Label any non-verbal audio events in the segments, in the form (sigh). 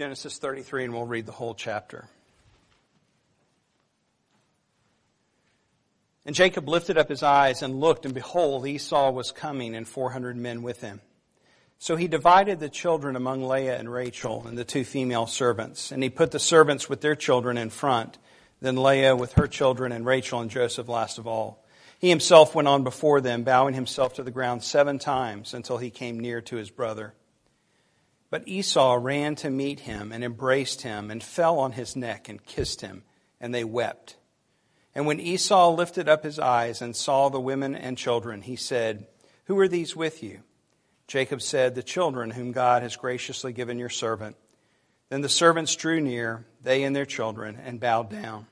Genesis 33, and we'll read the whole chapter. And Jacob lifted up his eyes and looked, and behold, Esau was coming, and four hundred men with him. So he divided the children among Leah and Rachel and the two female servants, and he put the servants with their children in front, then Leah with her children, and Rachel and Joseph last of all. He himself went on before them, bowing himself to the ground seven times until he came near to his brother. But Esau ran to meet him and embraced him and fell on his neck and kissed him, and they wept. And when Esau lifted up his eyes and saw the women and children, he said, Who are these with you? Jacob said, The children whom God has graciously given your servant. Then the servants drew near, they and their children, and bowed down.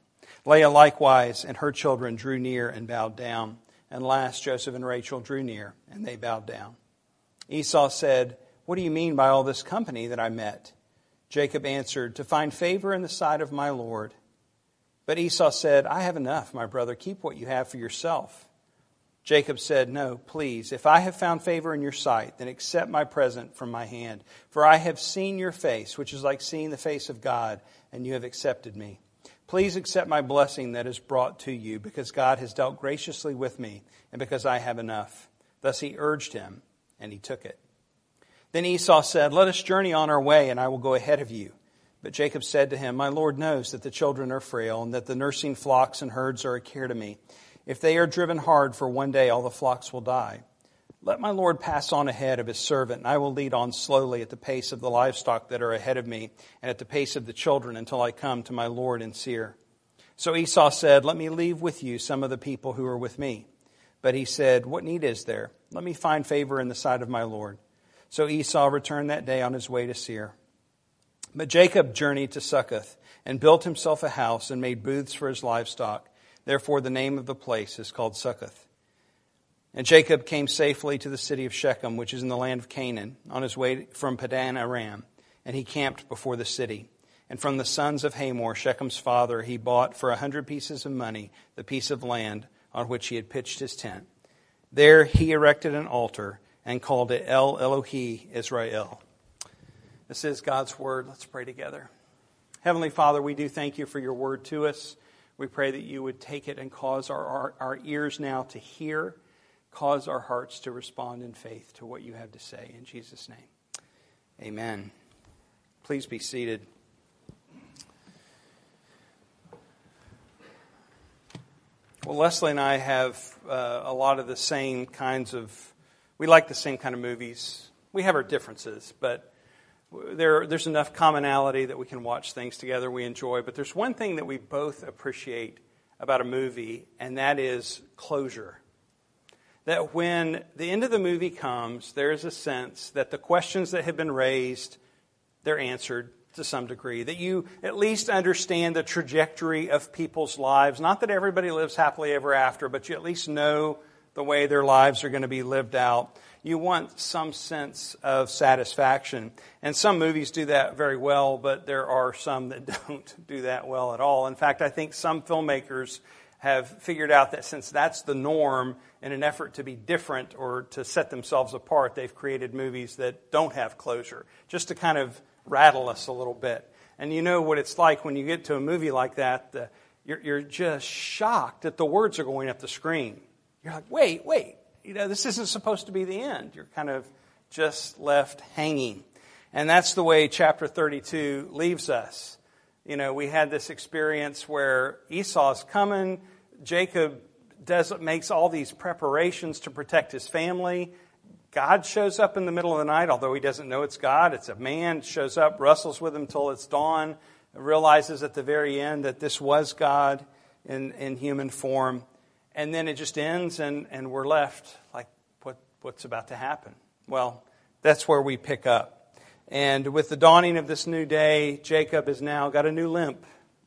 Leah likewise and her children drew near and bowed down. And last, Joseph and Rachel drew near, and they bowed down. Esau said, What do you mean by all this company that I met? Jacob answered, To find favor in the sight of my Lord. But Esau said, I have enough, my brother. Keep what you have for yourself. Jacob said, No, please. If I have found favor in your sight, then accept my present from my hand. For I have seen your face, which is like seeing the face of God, and you have accepted me. Please accept my blessing that is brought to you, because God has dealt graciously with me, and because I have enough. Thus he urged him, and he took it. Then Esau said, Let us journey on our way, and I will go ahead of you. But Jacob said to him, My Lord knows that the children are frail, and that the nursing flocks and herds are a care to me. If they are driven hard for one day, all the flocks will die. Let my Lord pass on ahead of his servant, and I will lead on slowly at the pace of the livestock that are ahead of me, and at the pace of the children until I come to my Lord in Seir. So Esau said, Let me leave with you some of the people who are with me. But he said, What need is there? Let me find favor in the sight of my Lord. So Esau returned that day on his way to Seir. But Jacob journeyed to Succoth and built himself a house and made booths for his livestock. Therefore, the name of the place is called Succoth. And Jacob came safely to the city of Shechem, which is in the land of Canaan, on his way from Padan Aram, and he camped before the city. And from the sons of Hamor, Shechem's father, he bought for a hundred pieces of money the piece of land on which he had pitched his tent. There he erected an altar and called it El Elohi Israel this is God's word. Let's pray together. Heavenly Father, we do thank you for your word to us. We pray that you would take it and cause our, our, our, ears now to hear, cause our hearts to respond in faith to what you have to say. In Jesus' name, amen. Please be seated. Well, Leslie and I have uh, a lot of the same kinds of, we like the same kind of movies. We have our differences, but there, there's enough commonality that we can watch things together we enjoy. But there's one thing that we both appreciate about a movie, and that is closure. That when the end of the movie comes, there's a sense that the questions that have been raised, they're answered to some degree. That you at least understand the trajectory of people's lives. Not that everybody lives happily ever after, but you at least know the way their lives are going to be lived out you want some sense of satisfaction. And some movies do that very well, but there are some that (laughs) don't do that well at all. In fact, I think some filmmakers have figured out that since that's the norm, in an effort to be different or to set themselves apart, they've created movies that don't have closure, just to kind of rattle us a little bit. And you know what it's like when you get to a movie like that, the, you're, you're just shocked that the words are going up the screen. You're like, wait, wait, you know, this isn't supposed to be the end. You're kind of just left hanging. And that's the way chapter 32 leaves us. You know, we had this experience where Esau's coming, Jacob does, makes all these preparations to protect his family. God shows up in the middle of the night, although he doesn't know it's God. It's a man, shows up, wrestles with him till it's dawn, realizes at the very end that this was God in, in human form and then it just ends and, and we're left like what, what's about to happen? Well that's where we pick up. And with the dawning of this new day jacob has now got a new limp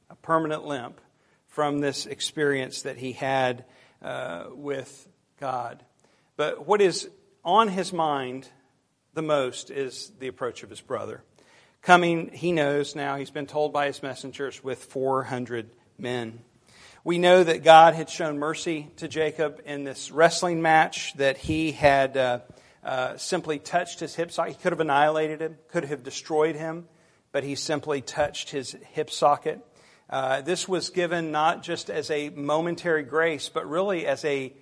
a permanent limp from this experience that he had uh, with god. But what is on his mind the most is the approach of his brother. Coming he knows now he's been told by his messengers with 400 men we know that God had shown mercy to Jacob in this wrestling match, that he had uh, uh, simply touched his hip socket. He could have annihilated him, could have destroyed him, but he simply touched his hip socket. Uh, this was given not just as a momentary grace, but really as a,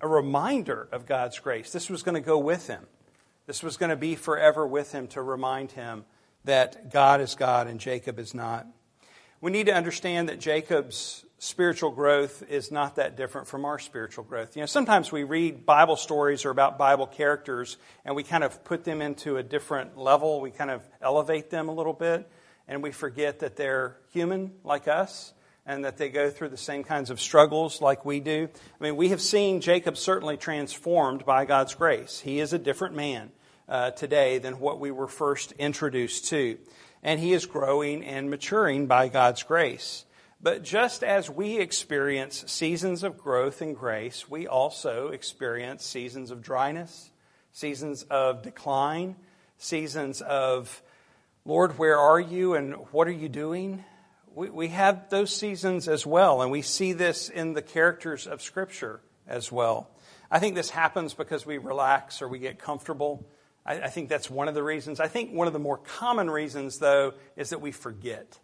a reminder of God's grace. This was going to go with him. This was going to be forever with him to remind him that God is God and Jacob is not. We need to understand that Jacob's spiritual growth is not that different from our spiritual growth. You know, sometimes we read Bible stories or about Bible characters and we kind of put them into a different level. We kind of elevate them a little bit and we forget that they're human like us and that they go through the same kinds of struggles like we do. I mean, we have seen Jacob certainly transformed by God's grace. He is a different man uh, today than what we were first introduced to. And he is growing and maturing by God's grace. But just as we experience seasons of growth and grace, we also experience seasons of dryness, seasons of decline, seasons of Lord, where are you and what are you doing? We, we have those seasons as well, and we see this in the characters of Scripture as well. I think this happens because we relax or we get comfortable. I, I think that's one of the reasons. I think one of the more common reasons, though, is that we forget.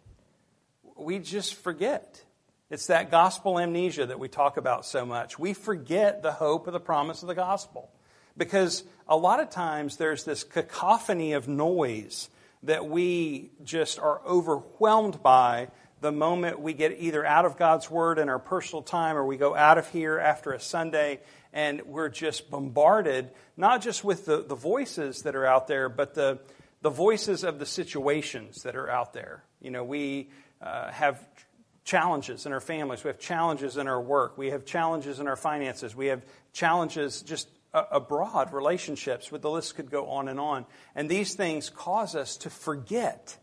We just forget. It's that gospel amnesia that we talk about so much. We forget the hope of the promise of the gospel. Because a lot of times there's this cacophony of noise that we just are overwhelmed by the moment we get either out of God's Word in our personal time or we go out of here after a Sunday and we're just bombarded, not just with the, the voices that are out there, but the, the voices of the situations that are out there. You know, we uh, have challenges in our families, we have challenges in our work, we have challenges in our finances, we have challenges just abroad, relationships, but the list could go on and on. And these things cause us to forget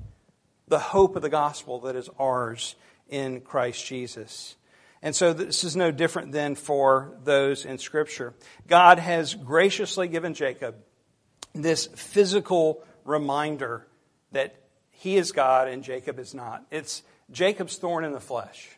the hope of the gospel that is ours in Christ Jesus. And so this is no different than for those in Scripture. God has graciously given Jacob this physical reminder that he is God and Jacob is not. It's Jacob's thorn in the flesh.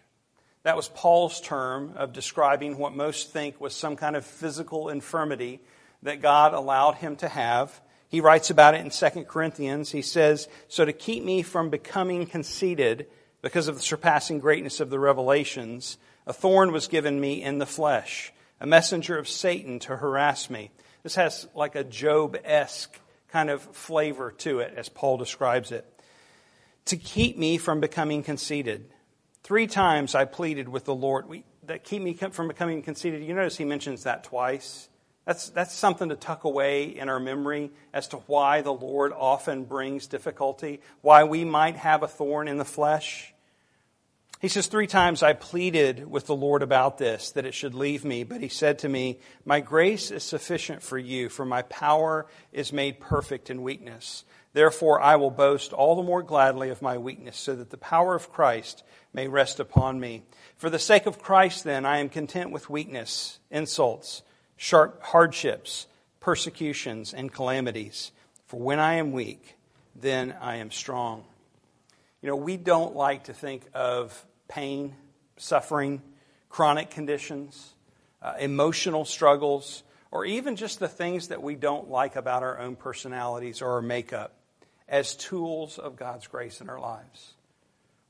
That was Paul's term of describing what most think was some kind of physical infirmity that God allowed him to have. He writes about it in 2 Corinthians. He says, So to keep me from becoming conceited because of the surpassing greatness of the revelations, a thorn was given me in the flesh, a messenger of Satan to harass me. This has like a Job esque kind of flavor to it, as Paul describes it. To keep me from becoming conceited. Three times I pleaded with the Lord we, that keep me from becoming conceited. You notice he mentions that twice. That's, that's something to tuck away in our memory as to why the Lord often brings difficulty, why we might have a thorn in the flesh. He says, Three times I pleaded with the Lord about this, that it should leave me, but he said to me, My grace is sufficient for you, for my power is made perfect in weakness. Therefore, I will boast all the more gladly of my weakness, so that the power of Christ may rest upon me. For the sake of Christ, then, I am content with weakness, insults, sharp hardships, persecutions, and calamities. For when I am weak, then I am strong. You know, we don't like to think of pain, suffering, chronic conditions, uh, emotional struggles, or even just the things that we don't like about our own personalities or our makeup as tools of God's grace in our lives.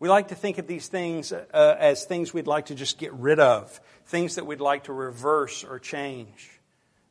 We like to think of these things uh, as things we'd like to just get rid of, things that we'd like to reverse or change.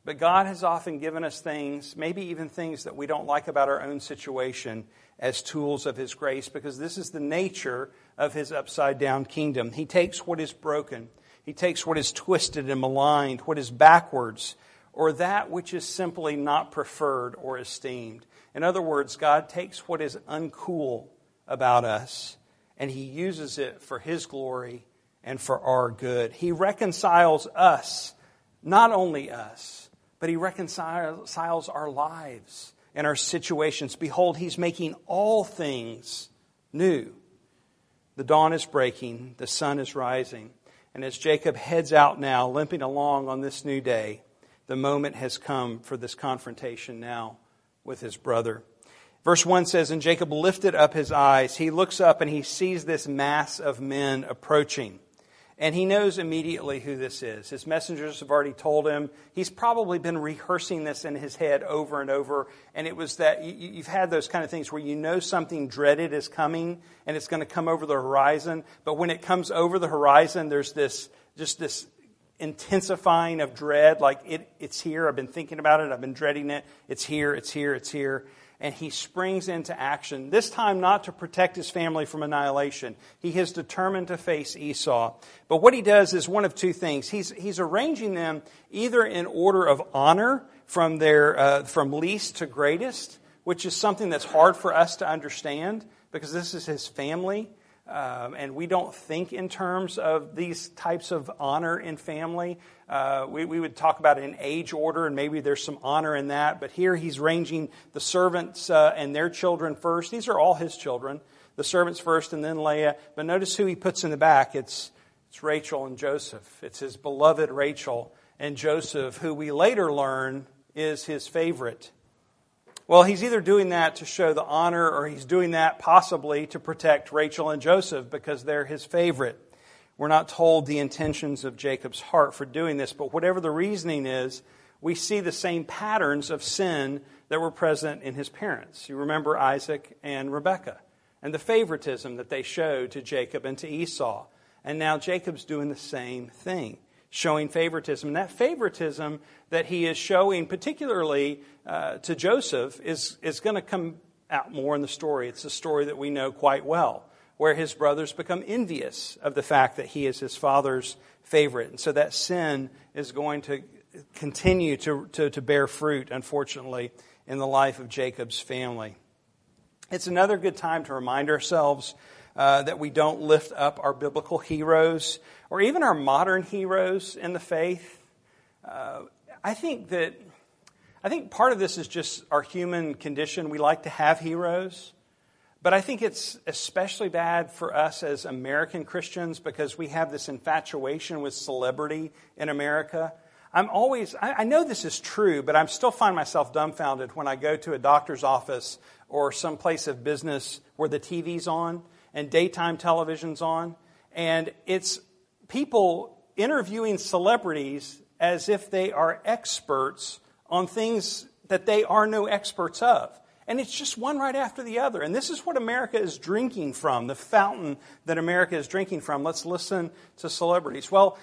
But God has often given us things, maybe even things that we don't like about our own situation, as tools of His grace, because this is the nature of His upside down kingdom. He takes what is broken, He takes what is twisted and maligned, what is backwards, or that which is simply not preferred or esteemed. In other words, God takes what is uncool about us and he uses it for his glory and for our good. He reconciles us, not only us, but he reconciles our lives and our situations. Behold, he's making all things new. The dawn is breaking, the sun is rising. And as Jacob heads out now, limping along on this new day, the moment has come for this confrontation now with his brother. Verse 1 says, And Jacob lifted up his eyes. He looks up and he sees this mass of men approaching. And he knows immediately who this is. His messengers have already told him. He's probably been rehearsing this in his head over and over. And it was that you've had those kind of things where you know something dreaded is coming and it's going to come over the horizon. But when it comes over the horizon, there's this, just this intensifying of dread. Like it, it's here. I've been thinking about it. I've been dreading it. It's here. It's here. It's here and he springs into action, this time not to protect his family from annihilation. He is determined to face Esau. But what he does is one of two things. He's, he's arranging them either in order of honor from, their, uh, from least to greatest, which is something that's hard for us to understand because this is his family. Um, and we don't think in terms of these types of honor in family. Uh, we, we would talk about an age order, and maybe there's some honor in that. But here he's ranging the servants uh, and their children first. These are all his children. The servants first, and then Leah. But notice who he puts in the back. It's, it's Rachel and Joseph. It's his beloved Rachel and Joseph, who we later learn is his favorite. Well, he's either doing that to show the honor or he's doing that possibly to protect Rachel and Joseph because they're his favorite. We're not told the intentions of Jacob's heart for doing this, but whatever the reasoning is, we see the same patterns of sin that were present in his parents. You remember Isaac and Rebekah and the favoritism that they showed to Jacob and to Esau. And now Jacob's doing the same thing showing favoritism. And that favoritism that he is showing, particularly uh, to Joseph, is, is going to come out more in the story. It's a story that we know quite well, where his brothers become envious of the fact that he is his father's favorite. And so that sin is going to continue to, to, to bear fruit, unfortunately, in the life of Jacob's family. It's another good time to remind ourselves uh, that we don't lift up our biblical heroes or even our modern heroes in the faith. Uh, I think that I think part of this is just our human condition. We like to have heroes. But I think it's especially bad for us as American Christians because we have this infatuation with celebrity in America. I'm always, I, know this is true, but I'm still find myself dumbfounded when I go to a doctor's office or some place of business where the TV's on and daytime television's on. And it's people interviewing celebrities as if they are experts on things that they are no experts of. And it's just one right after the other. And this is what America is drinking from, the fountain that America is drinking from. Let's listen to celebrities. Well,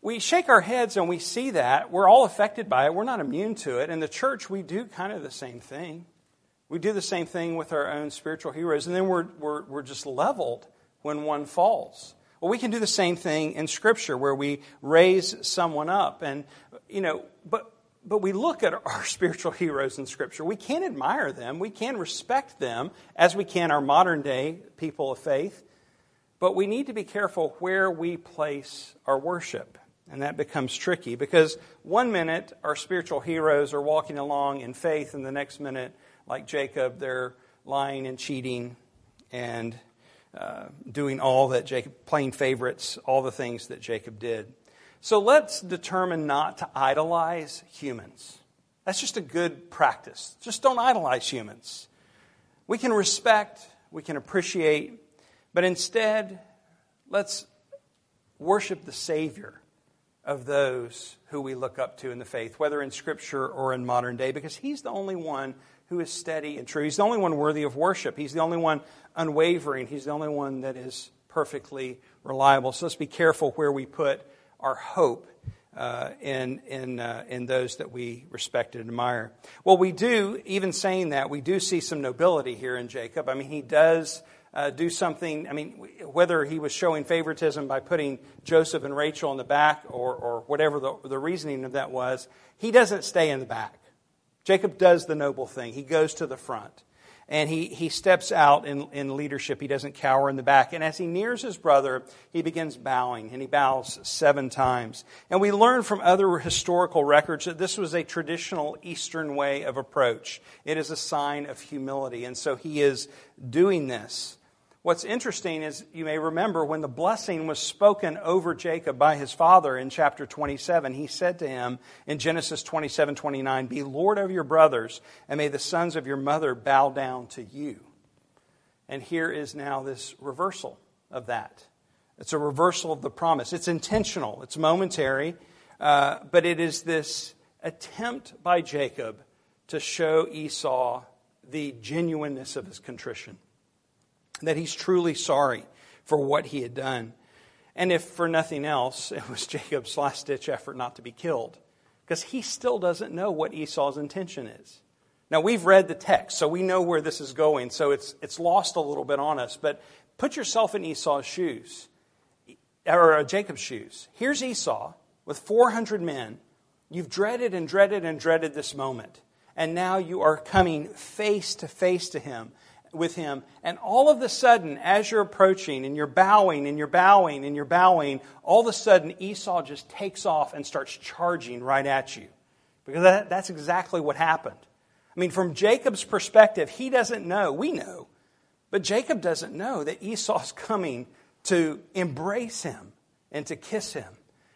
we shake our heads and we see that. We're all affected by it. We're not immune to it. In the church, we do kind of the same thing. We do the same thing with our own spiritual heroes, and then we're, we're, we're just leveled when one falls. Well, we can do the same thing in Scripture where we raise someone up. And, you know, but, but we look at our (laughs) spiritual heroes in Scripture. We can admire them, we can respect them as we can our modern day people of faith. But we need to be careful where we place our worship. And that becomes tricky because one minute our spiritual heroes are walking along in faith, and the next minute like Jacob, they're lying and cheating and uh, doing all that Jacob, playing favorites, all the things that Jacob did. So let's determine not to idolize humans. That's just a good practice. Just don't idolize humans. We can respect, we can appreciate, but instead, let's worship the Savior of those who we look up to in the faith, whether in Scripture or in modern day, because He's the only one who is steady and true. He's the only one worthy of worship. He's the only one unwavering. He's the only one that is perfectly reliable. So let's be careful where we put our hope uh, in, in, uh, in those that we respect and admire. Well, we do, even saying that, we do see some nobility here in Jacob. I mean, he does uh, do something, I mean, whether he was showing favoritism by putting Joseph and Rachel in the back or, or whatever the, the reasoning of that was, he doesn't stay in the back. Jacob does the noble thing. He goes to the front. And he, he steps out in, in leadership. He doesn't cower in the back. And as he nears his brother, he begins bowing, and he bows seven times. And we learn from other historical records that this was a traditional Eastern way of approach. It is a sign of humility. And so he is doing this. What's interesting is you may remember when the blessing was spoken over Jacob by his father in chapter 27, he said to him in Genesis 27 29, Be Lord of your brothers, and may the sons of your mother bow down to you. And here is now this reversal of that. It's a reversal of the promise. It's intentional, it's momentary, uh, but it is this attempt by Jacob to show Esau the genuineness of his contrition, that he's truly sorry for what he had done. And if for nothing else, (laughs) it was Jacob's last ditch effort not to be killed, because he still doesn't know what Esau's intention is. Now, we've read the text, so we know where this is going, so it's, it's lost a little bit on us. But put yourself in Esau's shoes, or uh, Jacob's shoes. Here's Esau with 400 men. You've dreaded and dreaded and dreaded this moment. And now you are coming face to face to him with him. And all of a sudden, as you're approaching and you're bowing and you're bowing and you're bowing, all of a sudden Esau just takes off and starts charging right at you. Because that, that's exactly what happened. I mean, from Jacob's perspective, he doesn't know. We know. But Jacob doesn't know that Esau's (laughs) coming to embrace him and to kiss him.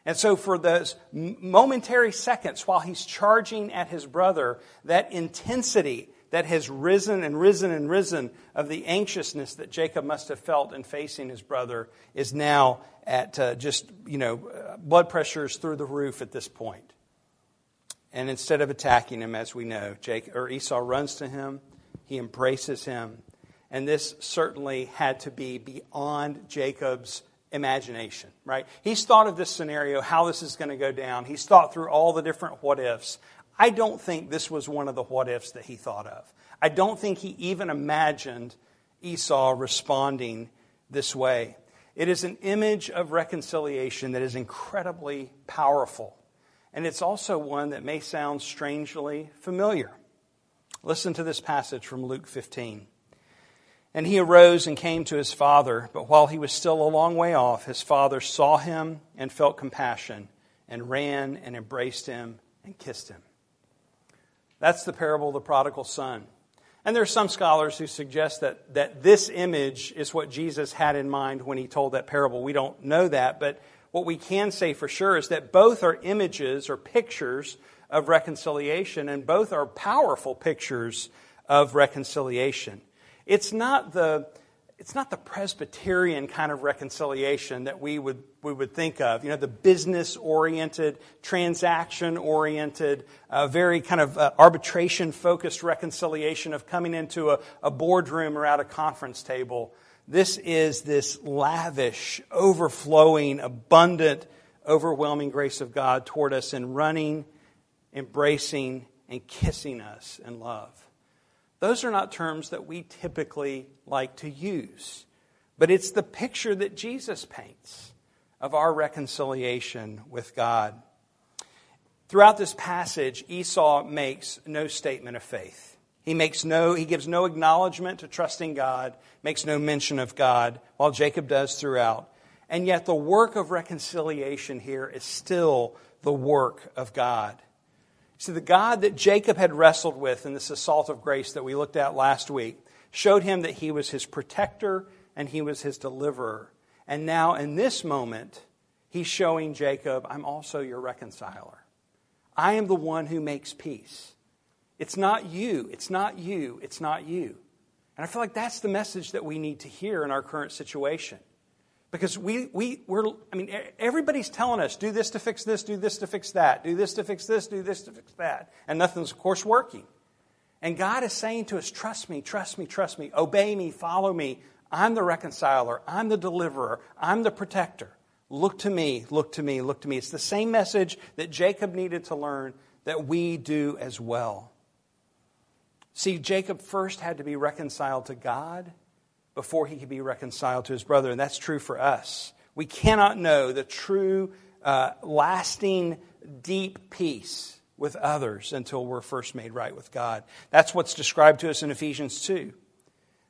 And so, for those momentary seconds while he's charging at his brother, that intensity that has risen and risen and risen of the anxiousness that Jacob must have felt in facing his brother is now at uh, just, you know, uh, blood pressures through the roof at this point. And instead of attacking him, as we know, Jake, or Esau runs to him, he embraces him. And this certainly had to be beyond Jacob's imagination, right? He's thought of this scenario, how this is going to go down. He's thought through all the different what ifs. I don't think this was one of the what ifs that he thought of. I don't think he even imagined Esau responding this way. It is an image of reconciliation that is incredibly powerful and it's also one that may sound strangely familiar. Listen to this passage from Luke 15. And he arose and came to his father, but while he was still a long way off, his father saw him and felt compassion, and ran and embraced him and kissed him. That's the parable of the prodigal son. And there are some scholars who suggest that, that this image is what Jesus had in mind when he told that parable. We don't know that, but what we can say for sure is that both are images or pictures of reconciliation, and both are powerful pictures of reconciliation. It's not the it's not the Presbyterian kind of reconciliation that we would, we would think of. You know, the business oriented, transaction oriented, uh, very kind of uh, arbitration focused reconciliation of coming into a, a boardroom or at a conference table. This is this lavish, overflowing, abundant, overwhelming grace of God toward us in running, embracing, and kissing us in love. Those are not terms that we typically like to use, but it's the picture that Jesus paints of our reconciliation with God. Throughout this passage, Esau makes no statement of faith. He makes no, he gives no acknowledgement to trusting God, makes no mention of God, while Jacob does throughout. And yet the work of reconciliation here is still the work of God. See, the God that Jacob had wrestled with in this assault of grace that we looked at last week showed him that he was his protector and he was his deliverer. And now, in this moment, he's showing Jacob, I'm also your reconciler. I am the one who makes peace. It's not you. It's not you. It's not you. And I feel like that's the message that we need to hear in our current situation. Because we, we, we're, I mean, everybody's telling us, do this to fix this, do this to fix that, do this to fix this, do this to fix that. And nothing's, of course, working. And God is saying to us, trust me, trust me, trust me, obey me, follow me. I'm the reconciler, I'm the deliverer, I'm the protector. Look to me, look to me, look to me. It's the same message that Jacob needed to learn that we do as well. See, Jacob first had to be reconciled to God before he could be reconciled to his brother, and that's true for us. We cannot know the true, uh, lasting, deep peace with others until we're first made right with God. That's what's described to us in Ephesians 2.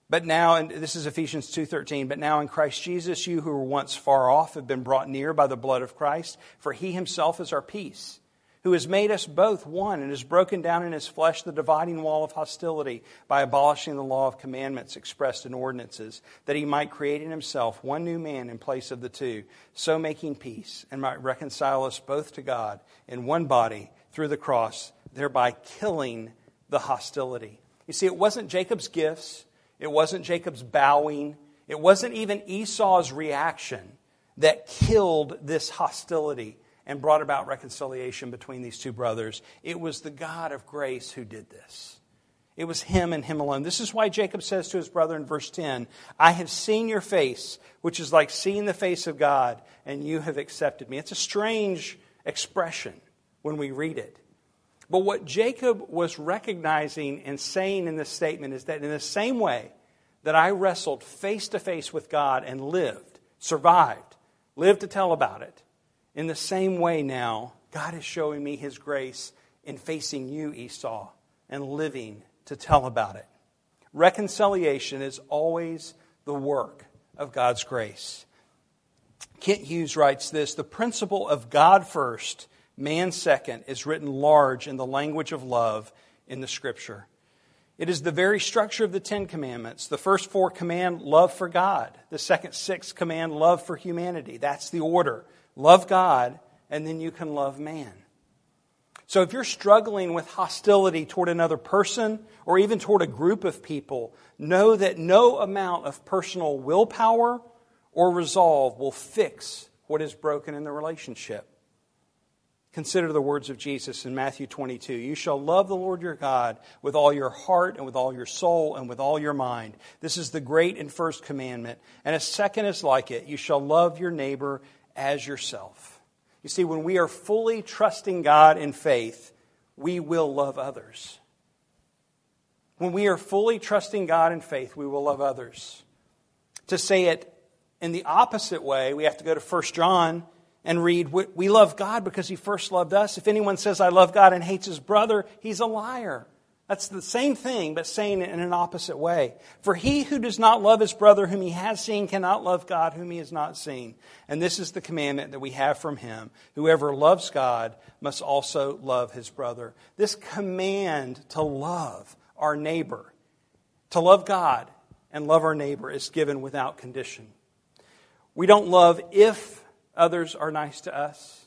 But now, and this is Ephesians 2.13, but now in Christ Jesus, you who were once far off have been brought near by the blood of Christ, for he himself is our peace who has made us both one and has broken down in his flesh the dividing wall of hostility by abolishing the law of commandments expressed in ordinances, that he might create in himself one new man in place of the two, so making peace, and might reconcile us both to God in one body through the cross, thereby killing the hostility. You see, it wasn't Jacob's gifts, it wasn't Jacob's bowing, it wasn't even Esau's reaction that killed this hostility and brought about reconciliation between these two brothers. It was the God of grace who did this. It was him and him alone. This is why Jacob says to his brother in verse 10, I have seen your face, which is like seeing the face of God, and you have accepted me. It's a strange expression when we read it. But what Jacob was recognizing and saying in this statement is that in the same way that I wrestled face to face with God and lived, survived, lived to tell about it, in the same way now, God is showing me his grace in facing you, Esau, and living to tell about it. Reconciliation is always the work of God's grace. Kent Hughes writes this The principle of God first, man second, is written large in the language of love in the Scripture. It is the very structure of the Ten Commandments. The first four command love for God, the second six command love for humanity. That's the order. Love God, and then you can love man. So if you're struggling with hostility toward another person or even toward a group of people, know that no amount of personal willpower or resolve will fix what is broken in the relationship. Consider the words of Jesus in Matthew 22. You shall love the Lord your God with all your heart and with all your soul and with all your mind. This is the great and first commandment. And a second is like it. You shall love your neighbor as yourself. You see, when we are fully trusting God in faith, we will love others. When we are fully trusting God in faith, we will love others. To say it in the opposite way, we have to go to 1 John and read, We love God because he first loved us. If anyone says, I love God and hates his brother, he's a liar. That's the same thing, but saying it in an opposite way. For he who does not love his brother whom he has seen cannot love God whom he has not seen. And this is the commandment that we have from him. Whoever loves God must also love his brother. This command to love our neighbor, to love God and love our neighbor, is given without condition. We don't love if others are nice to us.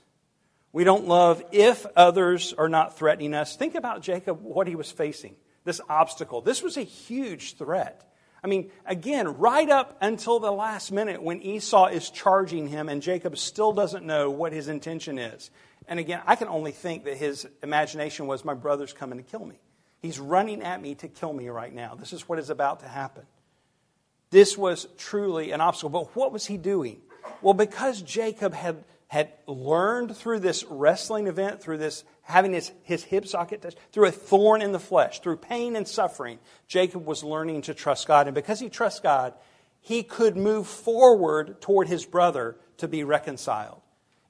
We don't love if others are not threatening us. Think about Jacob, what he was facing, this obstacle. This was a huge threat. I mean, again, right up until the last minute when Esau is charging him and Jacob still doesn't know what his intention is. And again, I can only think that his imagination was, my brother's coming to kill me. He's running at me to kill me right now. This is what is about to happen. This was truly an obstacle. But what was he doing? Well, because Jacob had, had learned through this wrestling event, through this having his, his hip socket touched, through a thorn in the flesh, through pain and suffering, Jacob was learning to trust God. And because he trusts God, he could move forward toward his brother to be reconciled.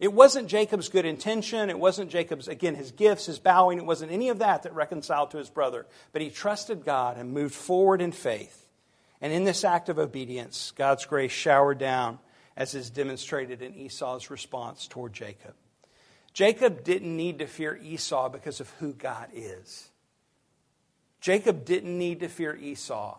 It wasn't Jacob's good intention. It wasn't Jacob's, again, his gifts, his bowing. It wasn't any of that that reconciled to his brother. But he trusted God and moved forward in faith. And in this act of obedience, God's grace showered down as is demonstrated in Esau's response toward Jacob. Jacob didn't need to fear Esau because of who God is. Jacob didn't need to fear Esau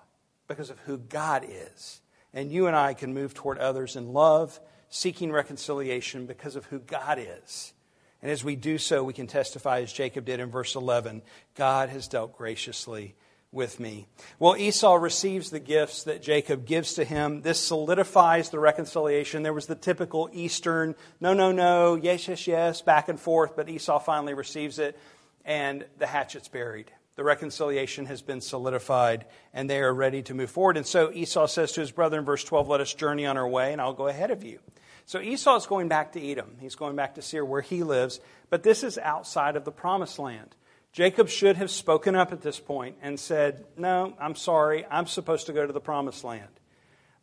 because of who God is. And you and I can move toward others in love, seeking reconciliation because of who God is. And as we do so, we can testify, as Jacob did in verse 11 God has dealt graciously with me. Well, Esau receives the gifts that Jacob gives to him. This solidifies the reconciliation. There was the typical Eastern, no, no, no, yes, yes, yes, back and forth, but Esau finally receives it, and the hatchet's buried. The reconciliation has been solidified, and they are ready to move forward. And so Esau says to his brother in verse 12, Let us journey on our way, and I'll go ahead of you. So Esau is going back to Edom. He's going back to Seir, where he lives, but this is outside of the promised land. Jacob should have spoken up at this point and said, No, I'm sorry, I'm supposed to go to the promised land.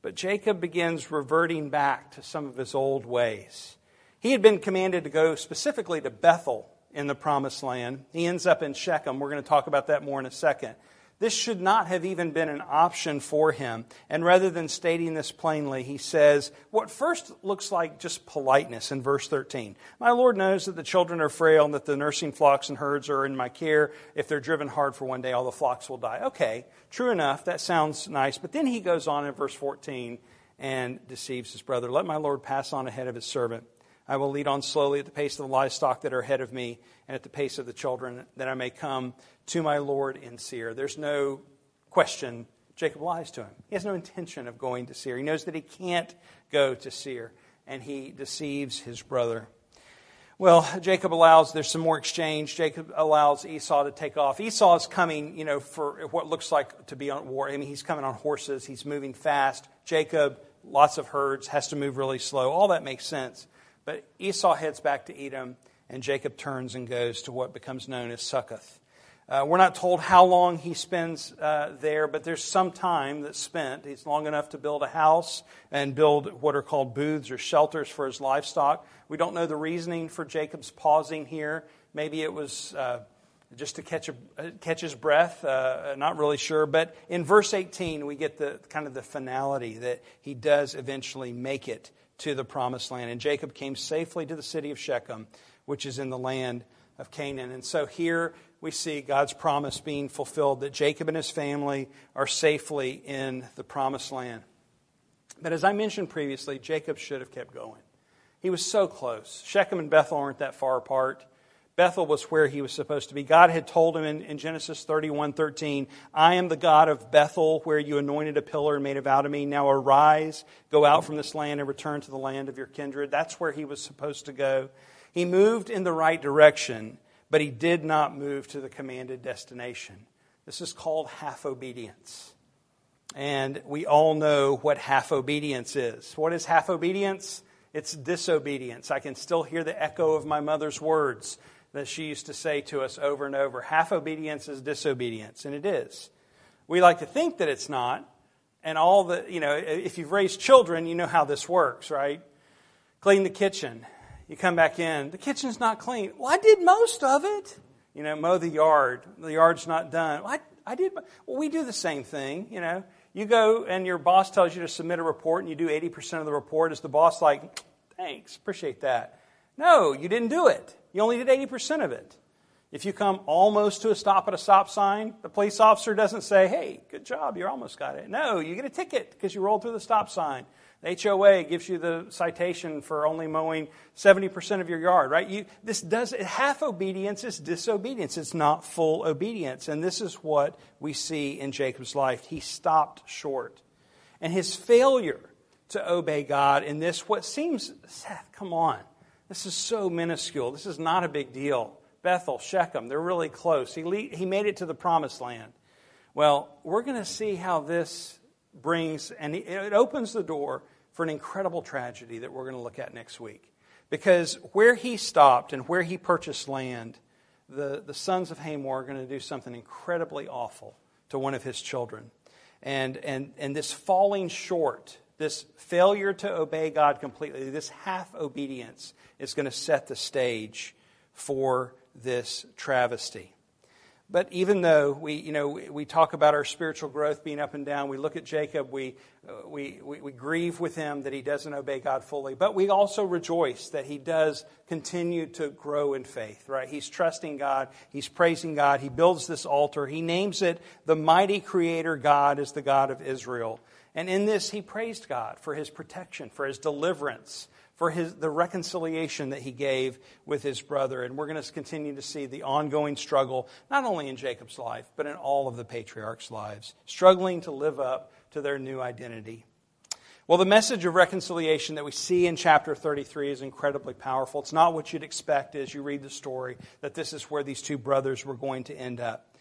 But Jacob begins reverting back to some of his old ways. He had been commanded to go specifically to Bethel in the promised land. He ends up in Shechem. We're going to talk about that more in a second. This should not have even been an option for him. And rather than stating this plainly, he says what first looks like just politeness in verse 13. My Lord knows that the children are frail and that the nursing flocks and herds are in my care. If they're driven hard for one day, all the flocks will die. Okay, true enough. That sounds nice. But then he goes on in verse 14 and deceives his brother. Let my Lord pass on ahead of his servant. I will lead on slowly at the pace of the livestock that are ahead of me and at the pace of the children, that I may come to my Lord in Seir. There's no question Jacob lies to him. He has no intention of going to Seir. He knows that he can't go to Seir. and he deceives his brother. Well, Jacob allows, there's some more exchange. Jacob allows Esau to take off. Esau is coming, you know, for what looks like to be on war. I mean, he's coming on horses, he's moving fast. Jacob, lots of herds, has to move really slow. All that makes sense. But Esau heads back to Edom, and Jacob turns and goes to what becomes known as Succoth. Uh, we're not told how long he spends uh, there, but there's some time that's spent. It's long enough to build a house and build what are called booths or shelters for his livestock. We don't know the reasoning for Jacob's pausing here. Maybe it was uh, just to catch, a, uh, catch his breath. Uh, not really sure. But in verse 18, we get the kind of the finality that he does eventually make it to the promised land. And Jacob came safely to the city of Shechem, which is in the land of Canaan. And so here we see God's promise being fulfilled that Jacob and his family are safely in the promised land. But as I mentioned previously, Jacob should have kept going. He was so close. Shechem and Bethel aren't that far apart. Bethel was where he was supposed to be. God had told him in, in Genesis 31 13, I am the God of Bethel, where you anointed a pillar and made a vow to me. Now arise, go out from this land and return to the land of your kindred. That's where he was supposed to go. He moved in the right direction, but he did not move to the commanded destination. This is called half obedience. And we all know what half obedience is. What is half obedience? It's disobedience. I can still hear the echo of my mother's words that she used to say to us over and over. Half obedience is disobedience, and it is. We like to think that it's not, and all the, you know, if you've raised children, you know how this works, right? Clean the kitchen. You come back in, the kitchen's not clean. Well, I did most of it. You know, mow the yard. The yard's not done. Well, I, I did. Well, we do the same thing. You know, you go and your boss tells you to submit a report, and you do 80% of the report. Is the boss like, thanks, appreciate that? No, you didn't do it. You only did 80% of it. If you come almost to a stop at a stop sign, the police officer doesn't say, hey, good job, you almost got it. No, you get a ticket because you rolled through the stop sign. The HOA gives you the citation for only mowing 70% of your yard, right? You, this does, half obedience is disobedience. It's not full obedience. And this is what we see in Jacob's life. He stopped short. And his failure to obey God in this, what seems, Seth, come on. This is so minuscule. This is not a big deal. Bethel, Shechem, they're really close. He, he made it to the promised land. Well, we're going to see how this brings, and it opens the door for an incredible tragedy that we're going to look at next week. Because where he stopped and where he purchased land, the, the sons of Hamor are going to do something incredibly awful to one of his children. And, and, and this falling short, this failure to obey God completely, this half obedience is going to set the stage for this travesty. But even though we, you know, we talk about our spiritual growth being up and down, we look at Jacob, we, uh, we, we, we, grieve with him that he doesn't obey God fully, but we also rejoice that he does continue to grow in faith, right? He's trusting God, he's praising God, he builds this altar, he names it the mighty creator God is the God of Israel. And in this, he praised God for his protection, for his deliverance, for his, the reconciliation that he gave with his brother. And we're going to continue to see the ongoing struggle, not only in Jacob's life, but in all of the patriarchs' lives, struggling to live up to their new identity. Well, the message of reconciliation that we see in chapter 33 is incredibly powerful. It's not what you'd expect as you read the story that this is where these two brothers were going to end up.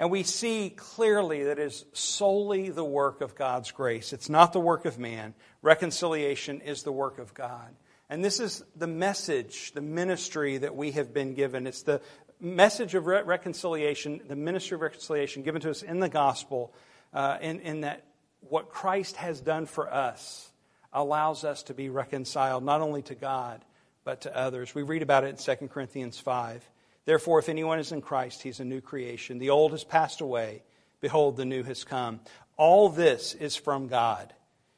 And we see clearly that it is solely the work of God's grace. It's not the work of man. Reconciliation is the work of God. And this is the message, the ministry that we have been given. It's the message of re- reconciliation, the ministry of reconciliation given to us in the gospel, uh, in, in that what Christ has done for us allows us to be reconciled not only to God, but to others. We read about it in 2 Corinthians 5. Therefore, if anyone is in Christ, he's a new creation. The old has passed away. Behold, the new has come. All this is from God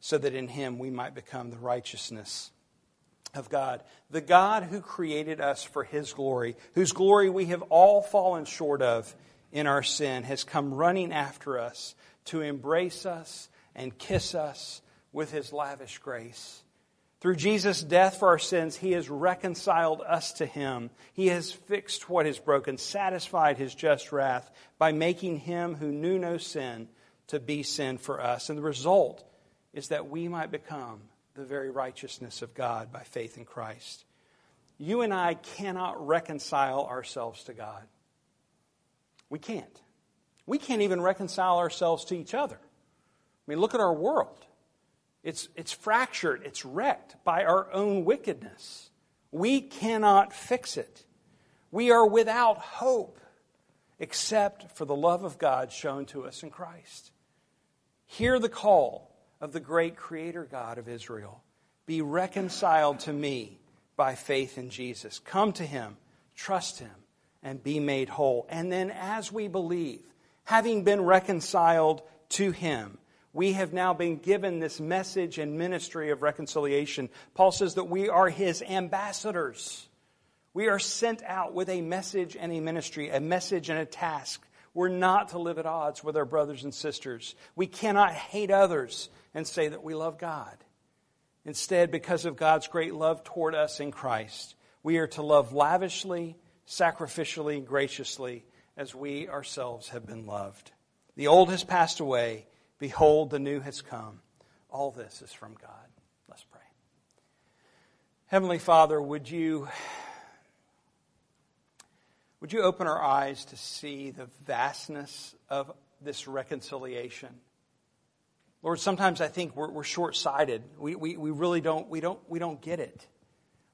so that in him we might become the righteousness of God, the God who created us for His glory, whose glory we have all fallen short of in our sin, has come running after us to embrace us and kiss us with His lavish grace. Through Jesus' death for our sins, He has reconciled us to Him. He has fixed what is broken, satisfied His just wrath by making Him who knew no sin to be sin for us. And the result is that we might become the very righteousness of God by faith in Christ. You and I cannot reconcile ourselves to God. We can't. We can't even reconcile ourselves to each other. I mean, look at our world. It's, it's fractured, it's wrecked by our own wickedness. We cannot fix it. We are without hope except for the love of God shown to us in Christ. Hear the call of the great Creator God of Israel. Be reconciled to me by faith in Jesus. Come to Him, trust Him, and be made whole. And then, as we believe, having been reconciled to Him, we have now been given this message and ministry of reconciliation. Paul says that we are his ambassadors. We are sent out with a message and a ministry, a message and a task. We're not to live at odds with our brothers and sisters. We cannot hate others and say that we love God. Instead, because of God's great love toward us in Christ, we are to love lavishly, sacrificially, graciously, as we ourselves have been loved. The old has passed away Behold, the new has come. All this is from God. Let's pray. Heavenly Father, would you, would you open our eyes to see the vastness of this reconciliation? Lord, sometimes I think we're, we're short sighted. We, we, we really don't, we, don't, we don't get it.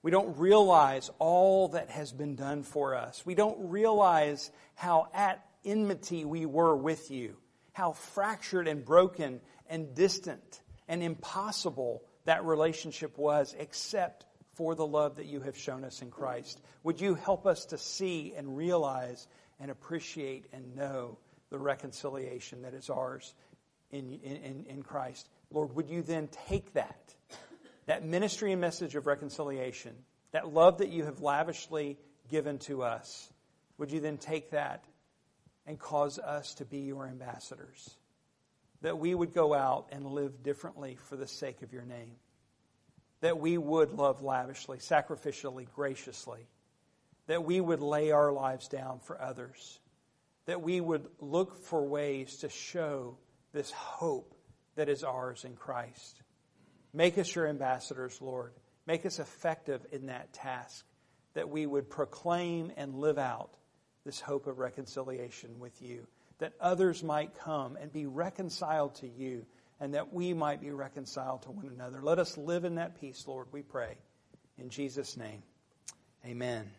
We don't realize all that has been done for us. We don't realize how at enmity we were with you how fractured and broken and distant and impossible that relationship was except for the love that you have shown us in Christ. Would you help us to see and realize and appreciate and know the reconciliation that is ours in, in, in Christ? Lord, would you then take that, that ministry and message of reconciliation, that love that you have lavishly given to us, would you then take that and cause us to be your ambassadors. That we would go out and live differently for the sake of your name. That we would love lavishly, sacrificially, graciously. That we would lay our lives down for others. That we would look for ways to show this hope that is ours in Christ. Make us your ambassadors, Lord. Make us effective in that task. That we would proclaim and live out this hope of reconciliation with you, that others might come and be reconciled to you, and that we might be reconciled to one another. Let us live in that peace, Lord, we pray. In Jesus' name, amen.